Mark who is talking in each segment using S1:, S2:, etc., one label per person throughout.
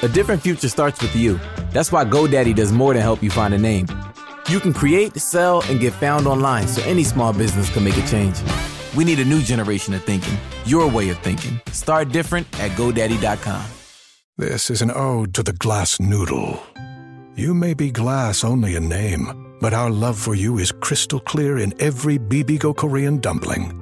S1: A different future starts with you. That's why GoDaddy does more than help you find a name. You can create, sell, and get found online so any small business can make a change. We need a new generation of thinking, your way of thinking. Start different at GoDaddy.com.
S2: This is an ode to the glass noodle. You may be glass only in name, but our love for you is crystal clear in every Bibigo Korean dumpling.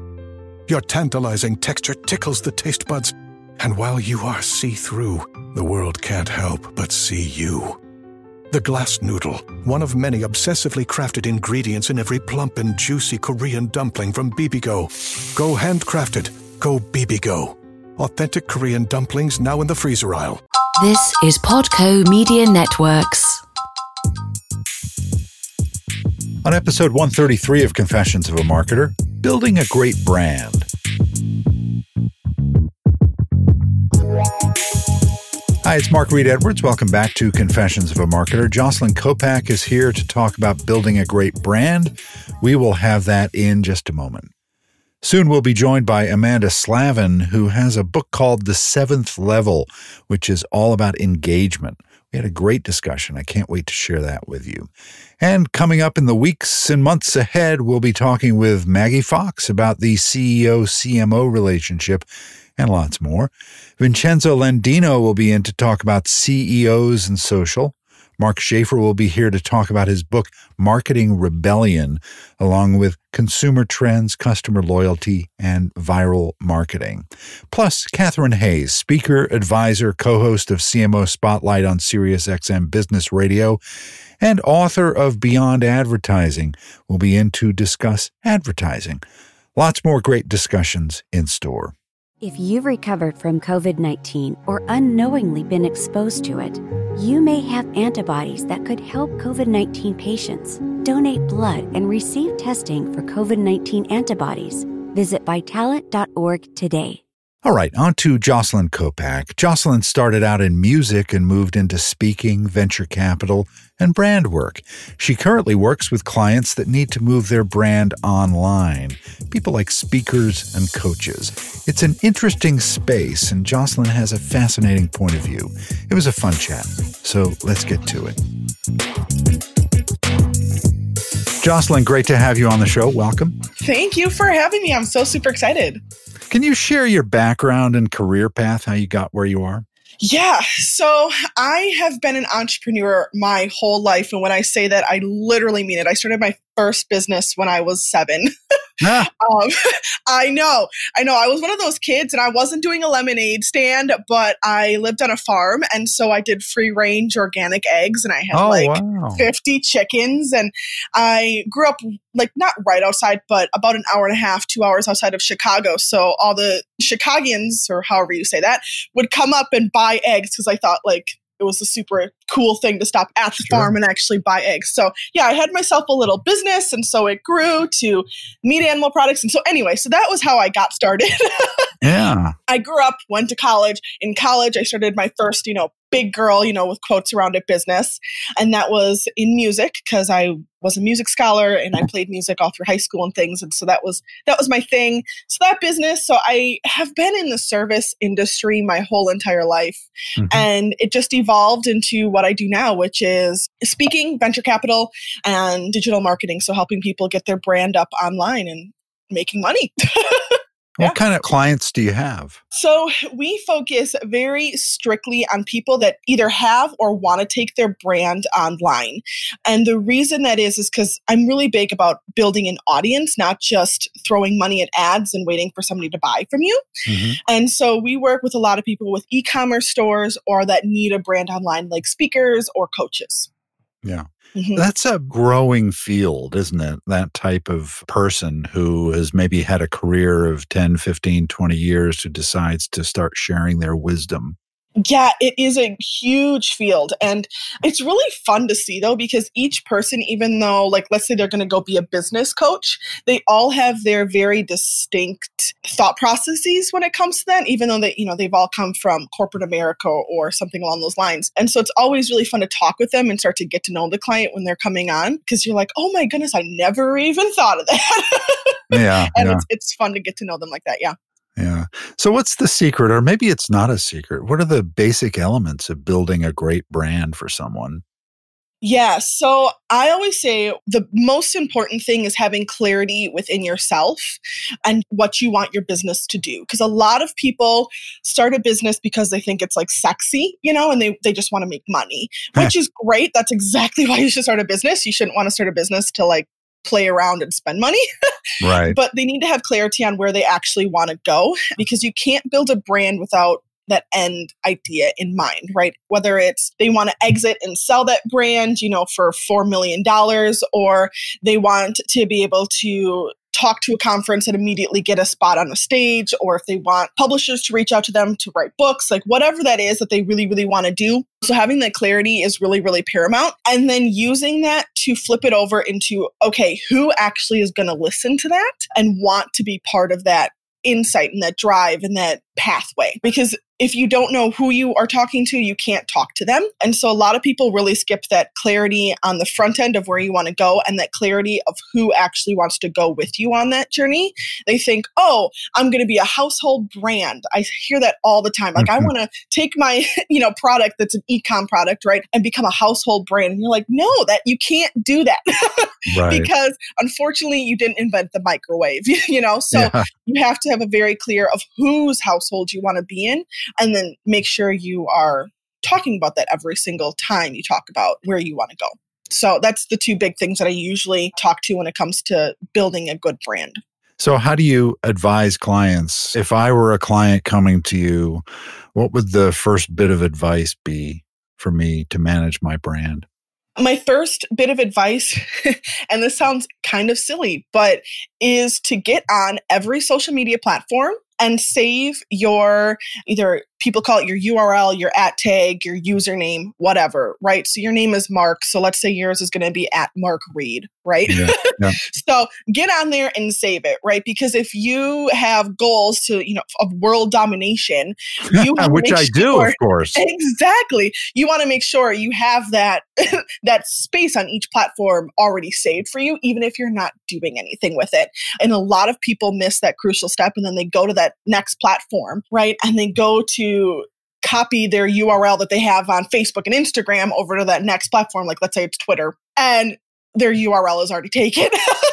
S2: Your tantalizing texture tickles the taste buds and while you are see through, the world can't help but see you. The glass noodle, one of many obsessively crafted ingredients in every plump and juicy Korean dumpling from Bibigo. Go handcrafted, go Bibigo. Authentic Korean dumplings now in the freezer aisle.
S3: This is Podco Media Networks.
S4: On episode 133 of Confessions of a Marketer, building a great brand. Hi, it's Mark Reed Edwards. Welcome back to Confessions of a Marketer. Jocelyn Kopak is here to talk about building a great brand. We will have that in just a moment. Soon we'll be joined by Amanda Slavin, who has a book called The Seventh Level, which is all about engagement. We had a great discussion. I can't wait to share that with you. And coming up in the weeks and months ahead, we'll be talking with Maggie Fox about the CEO CMO relationship and lots more. Vincenzo Landino will be in to talk about CEOs and social. Mark Schaefer will be here to talk about his book, Marketing Rebellion, along with consumer trends, customer loyalty, and viral marketing. Plus, Catherine Hayes, speaker, advisor, co host of CMO Spotlight on SiriusXM Business Radio, and author of Beyond Advertising, will be in to discuss advertising. Lots more great discussions in store.
S5: If you've recovered from COVID 19 or unknowingly been exposed to it, you may have antibodies that could help COVID 19 patients. Donate blood and receive testing for COVID 19 antibodies. Visit vitalant.org today.
S4: All right, on to Jocelyn Kopak. Jocelyn started out in music and moved into speaking, venture capital, and brand work. She currently works with clients that need to move their brand online, people like speakers and coaches. It's an interesting space, and Jocelyn has a fascinating point of view. It was a fun chat, so let's get to it. Jocelyn, great to have you on the show. Welcome.
S6: Thank you for having me. I'm so super excited.
S4: Can you share your background and career path, how you got where you are?
S6: Yeah. So I have been an entrepreneur my whole life. And when I say that, I literally mean it. I started my first business when I was seven. Ah. um, I know, I know. I was one of those kids, and I wasn't doing a lemonade stand, but I lived on a farm, and so I did free range organic eggs, and I had oh, like wow. fifty chickens, and I grew up like not right outside, but about an hour and a half, two hours outside of Chicago. So all the Chicagians, or however you say that, would come up and buy eggs because I thought like it was a super cool thing to stop at the sure. farm and actually buy eggs. So yeah, I had myself a little business and so it grew to meat animal products. And so anyway, so that was how I got started.
S4: yeah.
S6: I grew up, went to college. In college, I started my first, you know, big girl, you know, with quotes around it business. And that was in music because I was a music scholar and I played music all through high school and things. And so that was that was my thing. So that business. So I have been in the service industry my whole entire life. Mm-hmm. And it just evolved into what I do now, which is speaking, venture capital, and digital marketing. So helping people get their brand up online and making money.
S4: What yeah. kind of clients do you have?
S6: So we focus very strictly on people that either have or want to take their brand online. And the reason that is, is because I'm really big about building an audience, not just throwing money at ads and waiting for somebody to buy from you. Mm-hmm. And so we work with a lot of people with e commerce stores or that need a brand online, like speakers or coaches.
S4: Yeah. Mm-hmm. That's a growing field, isn't it? That type of person who has maybe had a career of 10, 15, 20 years who decides to start sharing their wisdom
S6: yeah, it is a huge field. And it's really fun to see though, because each person, even though, like, let's say they're going to go be a business coach, they all have their very distinct thought processes when it comes to that, even though they, you know, they've all come from corporate America or something along those lines. And so it's always really fun to talk with them and start to get to know the client when they're coming on because you're like, oh my goodness, I never even thought of that.
S4: yeah.
S6: and
S4: yeah.
S6: It's, it's fun to get to know them like that. Yeah.
S4: Yeah. So, what's the secret, or maybe it's not a secret? What are the basic elements of building a great brand for someone?
S6: Yeah. So I always say the most important thing is having clarity within yourself and what you want your business to do. Because a lot of people start a business because they think it's like sexy, you know, and they, they just want to make money, which is great. That's exactly why you should start a business. You shouldn't want to start a business to like play around and spend money.
S4: right.
S6: But they need to have clarity on where they actually want to go because you can't build a brand without that end idea in mind, right? Whether it's they want to exit and sell that brand, you know, for $4 million, or they want to be able to talk to a conference and immediately get a spot on a stage, or if they want publishers to reach out to them to write books, like whatever that is that they really, really want to do. So having that clarity is really, really paramount. And then using that to flip it over into, okay, who actually is going to listen to that and want to be part of that insight and that drive and that pathway because if you don't know who you are talking to, you can't talk to them. And so a lot of people really skip that clarity on the front end of where you want to go and that clarity of who actually wants to go with you on that journey. They think, oh, I'm going to be a household brand. I hear that all the time. Like, mm-hmm. I want to take my, you know, product that's an ecom product, right, and become a household brand. And you're like, no, that you can't do that right. because unfortunately you didn't invent the microwave, you know? So yeah. you have to have a very clear of whose household you want to be in and then make sure you are talking about that every single time you talk about where you want to go. So that's the two big things that I usually talk to when it comes to building a good brand.
S4: So, how do you advise clients? If I were a client coming to you, what would the first bit of advice be for me to manage my brand?
S6: My first bit of advice, and this sounds kind of silly, but is to get on every social media platform and save your either people call it your URL, your at tag, your username, whatever, right? So your name is Mark. So let's say yours is going to be at Mark Reed, right? Yeah, yeah. so get on there and save it, right? Because if you have goals to, you know, of world domination,
S4: you which I sure, do, of course.
S6: Exactly. You want to make sure you have that that space on each platform already saved for you, even if you're not doing anything with it. And a lot of people miss that crucial step and then they go to that next platform, right? And they go to copy their URL that they have on Facebook and Instagram over to that next platform, like let's say it's Twitter, and their URL is already taken.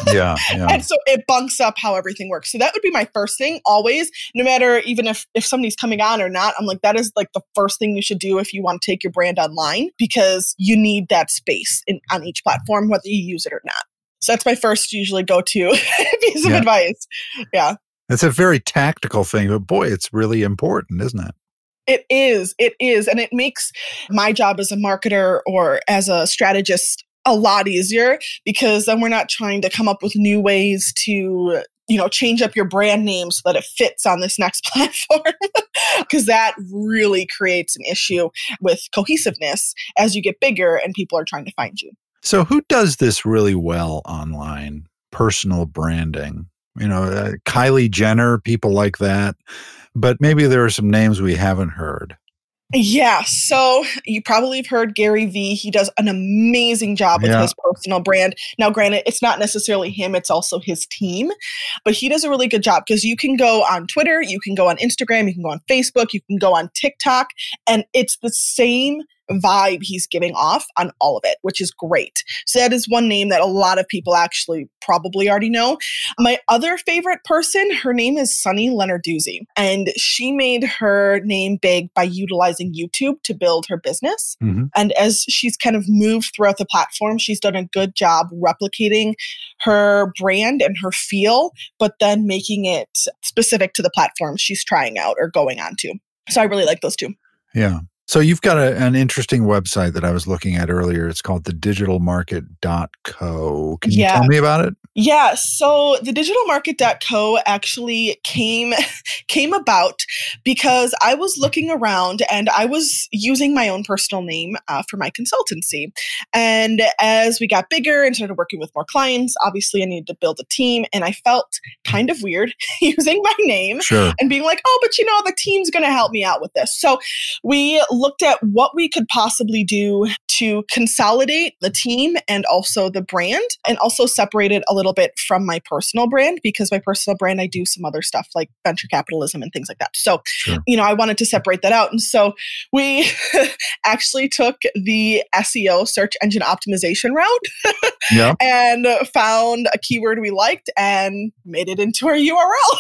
S4: yeah, yeah.
S6: And so it bunks up how everything works. So that would be my first thing always, no matter even if if somebody's coming on or not. I'm like, that is like the first thing you should do if you want to take your brand online because you need that space in, on each platform, whether you use it or not. So that's my first usually go to piece of advice. Yeah.
S4: It's a very tactical thing, but boy, it's really important, isn't it?
S6: It is. It is. And it makes my job as a marketer or as a strategist a lot easier because then we're not trying to come up with new ways to you know change up your brand name so that it fits on this next platform because that really creates an issue with cohesiveness as you get bigger and people are trying to find you
S4: so who does this really well online personal branding you know, uh, Kylie Jenner, people like that. But maybe there are some names we haven't heard.
S6: Yeah, so you probably have heard Gary Vee. He does an amazing job with yeah. his personal brand. Now, granted, it's not necessarily him, it's also his team, but he does a really good job because you can go on Twitter, you can go on Instagram, you can go on Facebook, you can go on TikTok, and it's the same vibe he's giving off on all of it, which is great. So that is one name that a lot of people actually probably already know. My other favorite person, her name is Sunny Lenarduzzi, and she made her name big by utilizing YouTube to build her business. Mm-hmm. And as she's kind of moved throughout the platform, she's done a good job replicating her brand and her feel, but then making it specific to the platform she's trying out or going on to. So I really like those two.
S4: Yeah. So you've got a, an interesting website that I was looking at earlier. It's called the digitalmarket.co. Can you tell me about it?
S6: Yeah, so the digitalmarket.co actually came came about because I was looking around and I was using my own personal name uh, for my consultancy. And as we got bigger and started working with more clients, obviously I needed to build a team, and I felt kind of weird using my name
S4: Sure.
S6: and being like, oh, but you know, the team's going to help me out with this. So we looked at what we could possibly do to consolidate the team and also the brand, and also separate it a little bit from my personal brand because my personal brand, I do some other stuff like venture capitalism and things like that. So,
S4: Sure.
S6: you know, I wanted to separate that out. And so we actually took the SEO search engine optimization route
S4: Yeah.
S6: and found a keyword we liked and made it into our URL.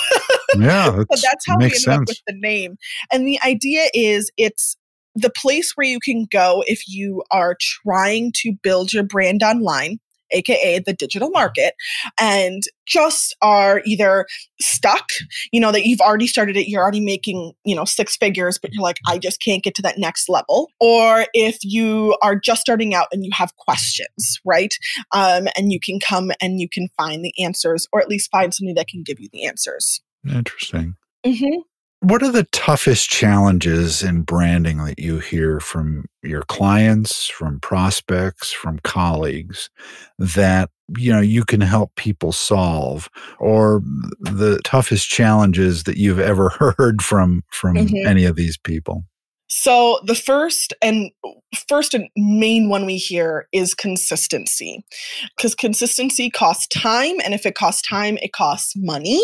S4: Yeah.
S6: So
S4: that's-
S6: that's how we ended up with the name. And the idea is it's the place where you can go if you are trying to build your brand online, aka the digital market, and just are either stuck, you know, that you've already started it, you're already making, you know, six figures, but you're like, I just can't get to that next level. Or if you are just starting out and you have questions, right? Um, and you can come and you can find the answers, or at least find somebody that can give you the answers.
S4: Interesting.
S6: Mm-hmm.
S4: What are the toughest challenges in branding that you hear from your clients, from prospects, from colleagues that you know you can help people solve or the toughest challenges that you've ever heard from from
S6: Mhm.
S4: any of these people?
S6: So the first and first and main one we hear is consistency. Because consistency costs time and if it costs time, it costs money.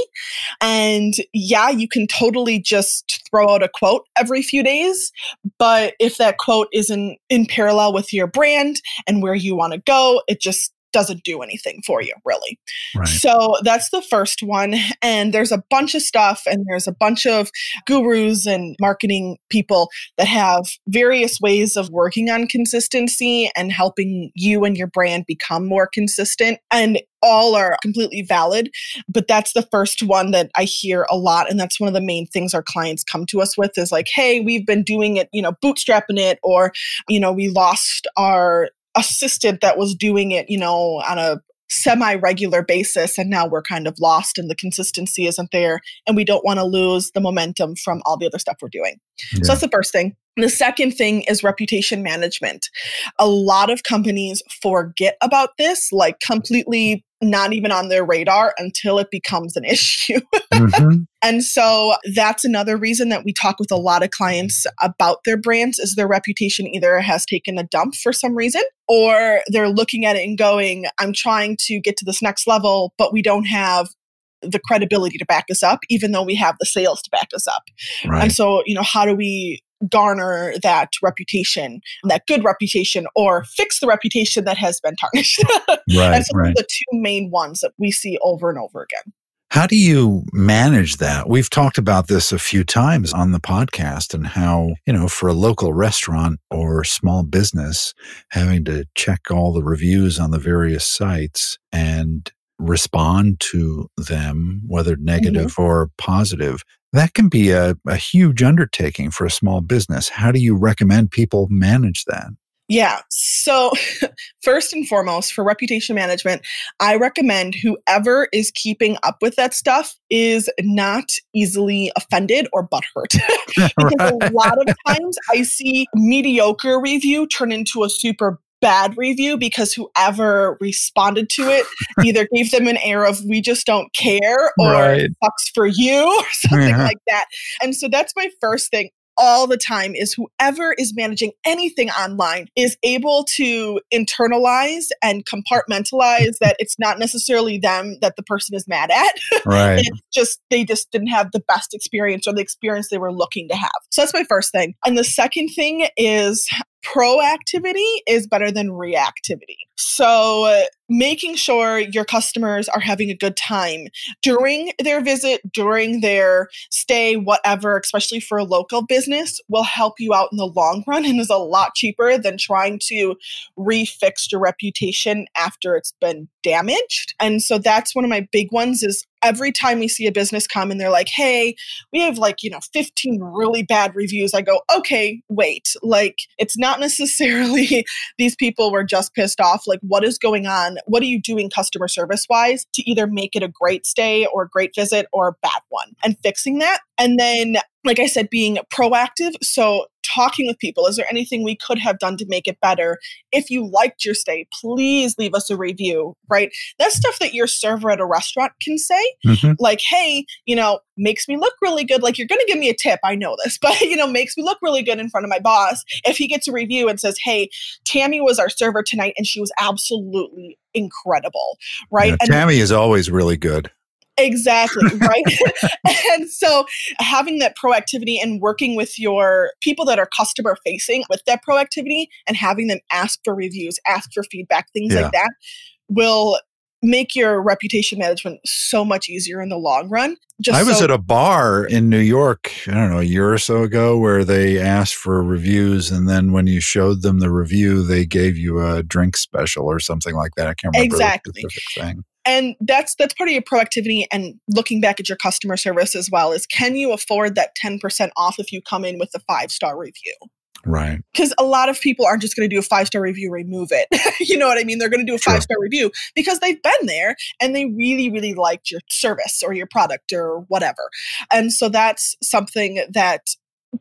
S6: And yeah, you can totally just throw out a quote every few days, but if that quote isn't in parallel with your brand and where you want to go, it just doesn't do anything for you, really.
S4: Right.
S6: So that's the first one. And there's a bunch of stuff, and there's a bunch of gurus and marketing people that have various ways of working on consistency and helping you and your brand become more consistent. And all are completely valid. But that's the first one that I hear a lot. And that's one of the main things our clients come to us with is like, hey, we've been doing it, you know, bootstrapping it, or, you know, we lost our assistant that was doing it, you know, on a semi regular basis. And now we're kind of lost and the consistency isn't there. And we don't want to lose the momentum from all the other stuff we're doing.
S4: Yeah.
S6: So that's the first thing. The second thing is reputation management. A lot of companies forget about this, like completely not even on their radar until it becomes an issue.
S4: Mhm.
S6: And so that's another reason that we talk with a lot of clients about their brands is their reputation either has taken a dump for some reason or they're looking at it and going, I'm trying to get to this next level, but we don't have the credibility to back us up, even though we have the sales to back us up. And so, you know, how do we garner that reputation, that good reputation, or fix the reputation that has been tarnished?
S4: Right.
S6: and so
S4: Right.
S6: the two main ones that we see over and over again.
S4: How do you manage that? We've talked about this a few times on the podcast and how, you know, for a local restaurant or small business, having to check all the reviews on the various sites and respond to them, whether mm-hmm. negative or positive, that can be a, a huge undertaking for a small business. How do you recommend people manage that?
S6: Yeah. So, first and foremost, for reputation management, I recommend whoever is keeping up with that stuff is not easily offended or butthurt. because a lot of times I see mediocre review turn into a super bad review because whoever responded to it either gave them an air of we just don't care or
S4: Right.
S6: it sucks for you or something
S4: Yeah.
S6: like that. And so that's my first thing all the time is whoever is managing anything online is able to internalize and compartmentalize that it's not necessarily them that the person is mad at
S4: Right.
S6: it's just they just didn't have the best experience or the experience they were looking to have. So that's my first thing. And the second thing is proactivity is better than reactivity. So, making sure your customers are having a good time during their visit, during their stay, whatever, especially for a local business, will help you out in the long run and is a lot cheaper than trying to refix your reputation after it's been damaged. And so that's one of my big ones is every time we see a business come and they're like, hey, we have like, you know, 15 really bad reviews, I go, okay, wait, like it's not necessarily these people were just pissed off. Like, what is going on? What are you doing customer service wise to either make it a great stay or a great visit or a bad one and fixing that? And then like I said, being proactive. So, talking with people, is there anything we could have done to make it better? If you liked your stay, please leave us a review, right? That's stuff that your server at a restaurant can say, mm-hmm. like, hey, you know, makes me look really good. Like, you're going to give me a tip. I know this, but, you know, makes me look really good in front of my boss. If he gets a review and says, hey, Tammy was our server tonight and she was absolutely incredible, right?
S4: Yeah,
S6: and
S4: Tammy is always really good.
S6: Exactly, right? and so having that proactivity and working with your people that are customer facing with that proactivity and having them ask for reviews, ask for feedback, things yeah. like that will make your reputation management so much easier in the long run.
S4: Just I was so- at a bar in New York, I don't know, a year or so ago where they asked for reviews and then when you showed them the review, they gave you a drink special or something like that. I can't remember exactly. the specific thing
S6: and that's that's part of your proactivity and looking back at your customer service as well is can you afford that 10% off if you come in with a five star review?
S4: Right.
S6: Because a lot of people aren't just going to do a five star review remove it. You know what i mean? They're going to do a five star review because they've been there and they really really liked your service or your product or whatever. And so that's something that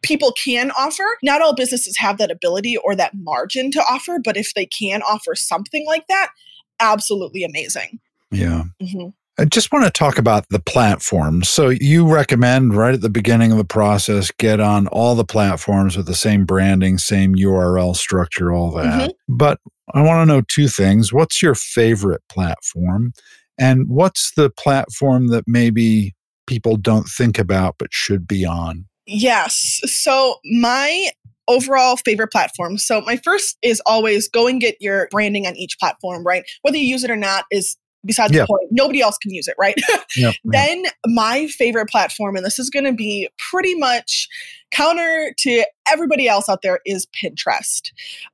S6: people can offer. Not all businesses have that ability or that margin to offer, but if they can offer something like that, absolutely amazing.
S4: Yeah. Mm-hmm. I just want to talk about the platforms. So you recommend right at the beginning of the process, get on all the platforms with the same branding, same URL structure, all that. Mm-hmm. But I want to know two things. What's your favorite platform? And what's the platform that maybe people don't think about but should be on?
S6: Yes. So my overall favorite platform. So my first is always go and get your branding on each platform, right? Whether you use it or not is besides yeah. the point nobody else can use it right yeah, then yeah. my favorite platform and this is going to be pretty much counter to everybody else out there is pinterest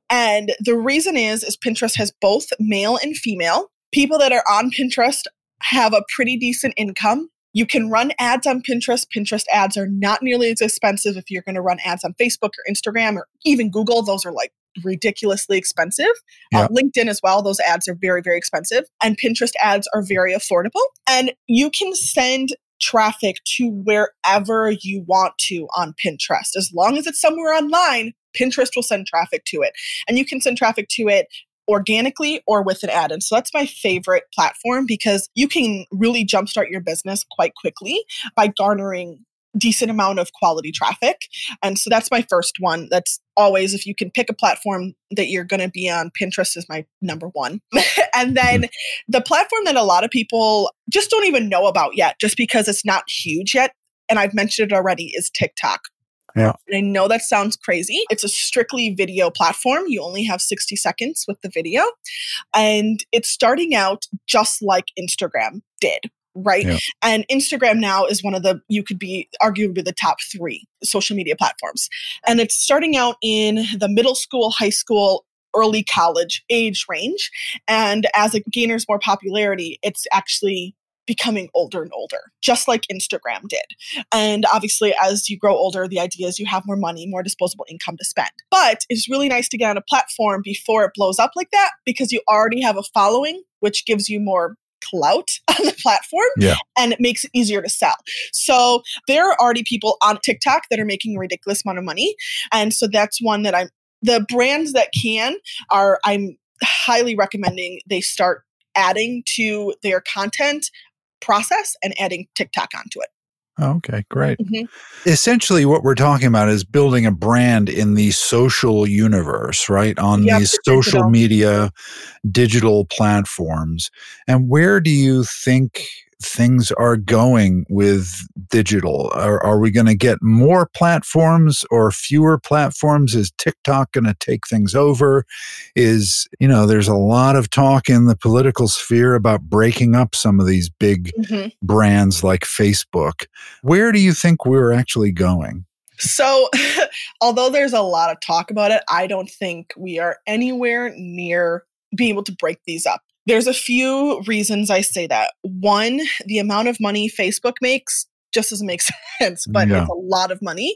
S6: and the reason is is pinterest has both male and female people that are on pinterest have a pretty decent income you can run ads on Pinterest. Pinterest ads are not nearly as expensive if you're going to run ads on Facebook or Instagram or even Google. Those are like ridiculously expensive. Uh, yeah. Uh, LinkedIn as well, those ads are very, very expensive. And Pinterest ads are very affordable. And you can send traffic to wherever you want to on Pinterest. As long as it's somewhere online, Pinterest will send traffic to it. And you can send traffic to it organically or with an ad. And so that's my favorite platform because you can really jumpstart your business quite quickly by garnering decent amount of quality traffic. And so that's my first one. That's always if you can pick a platform that you're going to be on, Pinterest is my number one. and then mm-hmm. the platform that a lot of people just don't even know about yet, just because it's not huge yet. And I've mentioned it already is TikTok.
S4: Yeah.
S6: And I know that sounds crazy. It's a strictly video platform. You only have 60 seconds with the video. And it's starting out just like Instagram did right? Yeah. And Instagram now is one of the, you could be arguably the top three social media platforms. And it's starting out in the middle school, high school, early college age range. And as it gains more popularity, it's actually becoming older and older, just like Instagram did. And obviously, as you grow older, the idea is you have more money, more disposable income to spend. But it's really nice to get on a platform before it blows up like that because you already have a following, which gives you more clout on the platform
S4: yeah.
S6: and it makes it easier to sell. So there are already people on TikTok that are making a ridiculous amount of money. And so that's one that I'm the brands that can are I'm highly recommending they start adding to their content process and adding TikTok onto it.
S4: Okay, great. Mm-hmm. Essentially, what we're talking about is building a brand in the social universe, right? On yep, these social digital. media, digital platforms. And where do you think things are going with digital? Are, are we going to get more platforms or fewer platforms? Is TikTok going to take things over? Is, you know, there's a lot of talk in the political sphere about breaking up some of these big mm-hmm. brands like Facebook. Where do you think we're actually going?
S6: So, although there's a lot of talk about it, I don't think we are anywhere near being able to break these up. There's a few reasons I say that. One, the amount of money Facebook makes just doesn't make sense, but yeah. it's a lot of money.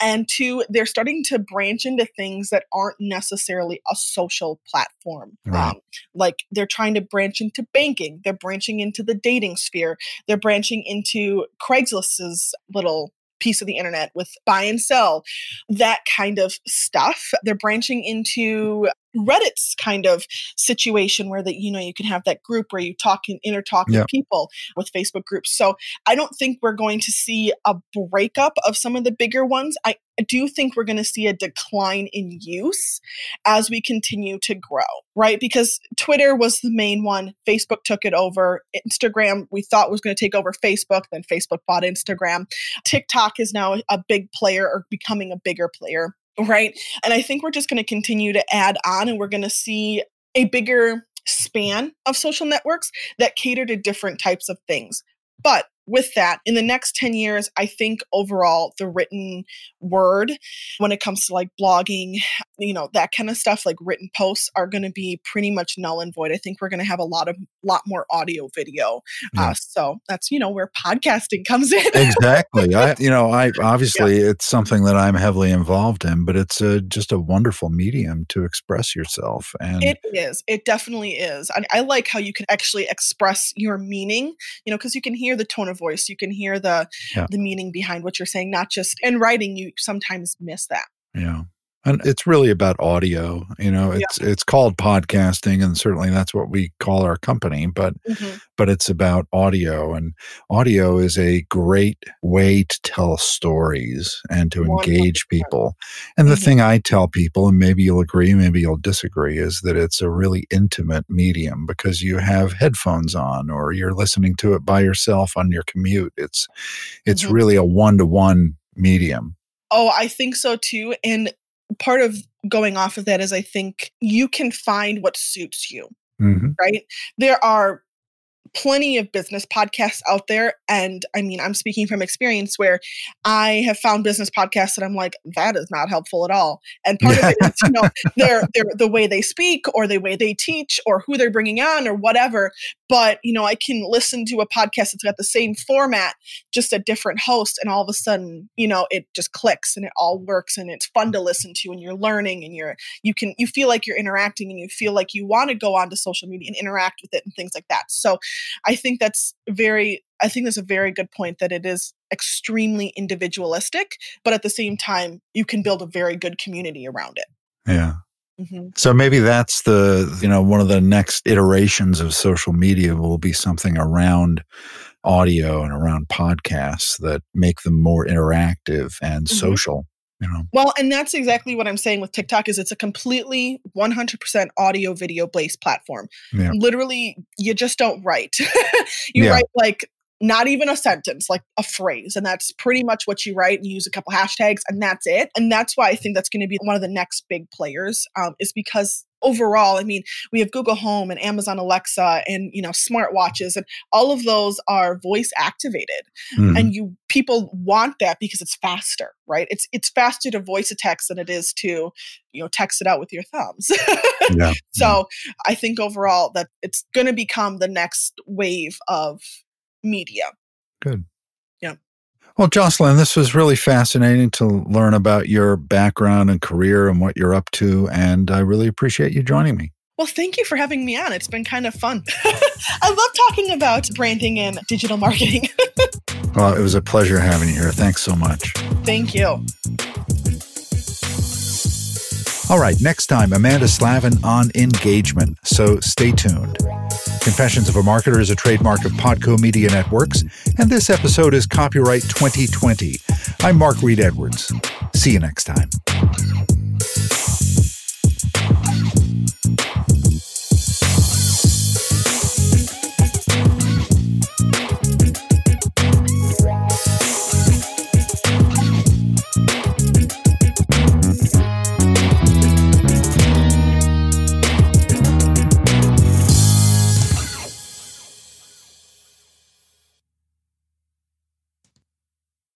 S6: And two, they're starting to branch into things that aren't necessarily a social platform. Right. Um, like they're trying to branch into banking, they're branching into the dating sphere, they're branching into Craigslist's little piece of the internet with buy and sell, that kind of stuff. They're branching into Reddit's kind of situation where that you know you can have that group where you talk and intertalk yep. with people with Facebook groups. So I don't think we're going to see a breakup of some of the bigger ones. I do think we're going to see a decline in use as we continue to grow, right? Because Twitter was the main one, Facebook took it over, Instagram we thought was going to take over Facebook, then Facebook bought Instagram. TikTok is now a big player or becoming a bigger player right? And I think we're just going to continue to add on and we're going to see a bigger span of social networks that cater to different types of things. But with that, in the next 10 years, I think overall the written word, when it comes to like blogging, you know, that kind of stuff, like written posts are going to be pretty much null and void. I think we're going to have a lot of, lot more audio video. Yeah. Uh, so that's, you know, where podcasting comes in.
S4: exactly. I, you know, I obviously yeah. it's something that I'm heavily involved in, but it's a, just a wonderful medium to express yourself. And
S6: it is. It definitely is. I, I like how you can actually express your meaning, you know, because you can hear the tone of voice you can hear the yeah. the meaning behind what you're saying not just in writing you sometimes miss that
S4: yeah and it's really about audio you know it's yeah. it's called podcasting and certainly that's what we call our company but mm-hmm. but it's about audio and audio is a great way to tell stories and to engage people and the mm-hmm. thing i tell people and maybe you'll agree maybe you'll disagree is that it's a really intimate medium because you have headphones on or you're listening to it by yourself on your commute it's it's mm-hmm. really a one-to-one medium
S6: Oh, I think so too. And part of going off of that is I think you can find what suits you. Mm-hmm. Right? There are plenty of business podcasts out there. And I mean, I'm speaking from experience where I have found business podcasts that I'm like, that is not helpful at all. And part of it is, you know, their, their, the way they speak or the way they teach or who they're bringing on or whatever. But, you know, I can listen to a podcast that's got the same format, just a different host. And all of a sudden, you know, it just clicks and it all works and it's fun to listen to and you're learning and you're, you can, you feel like you're interacting and you feel like you want to go onto social media and interact with it and things like that. So I think that's very I think that's a very good point that it is extremely individualistic, but at the same time, you can build a very good community around it.
S4: Yeah. Mm-hmm. So maybe that's the, you know, one of the next iterations of social media will be something around audio and around podcasts that make them more interactive and mm-hmm. social you know
S6: well and that's exactly what i'm saying with tiktok is it's a completely 100% audio video based platform yeah. literally you just don't write you yeah. write like not even a sentence, like a phrase. And that's pretty much what you write and use a couple hashtags, and that's it. And that's why I think that's going to be one of the next big players, um, is because overall, I mean, we have Google Home and Amazon Alexa and you know smartwatches, and all of those are voice activated, mm-hmm. and you people want that because it's faster, right? It's it's faster to voice a text than it is to you know text it out with your thumbs. yeah, so yeah. I think overall that it's going to become the next wave of media.
S4: Good.
S6: Yeah.
S4: Well, Jocelyn, this was really fascinating to learn about your background and career and what you're up to. And I really appreciate you joining me.
S6: Well, thank you for having me on. It's been kind of fun. I love talking about branding and digital marketing.
S4: well, it was a pleasure having you here. Thanks so much.
S6: Thank you.
S4: All right, next time, Amanda Slavin on engagement. So stay tuned. Confessions of a Marketer is a trademark of Podco Media Networks, and this episode is copyright 2020. I'm Mark Reed Edwards. See you next time.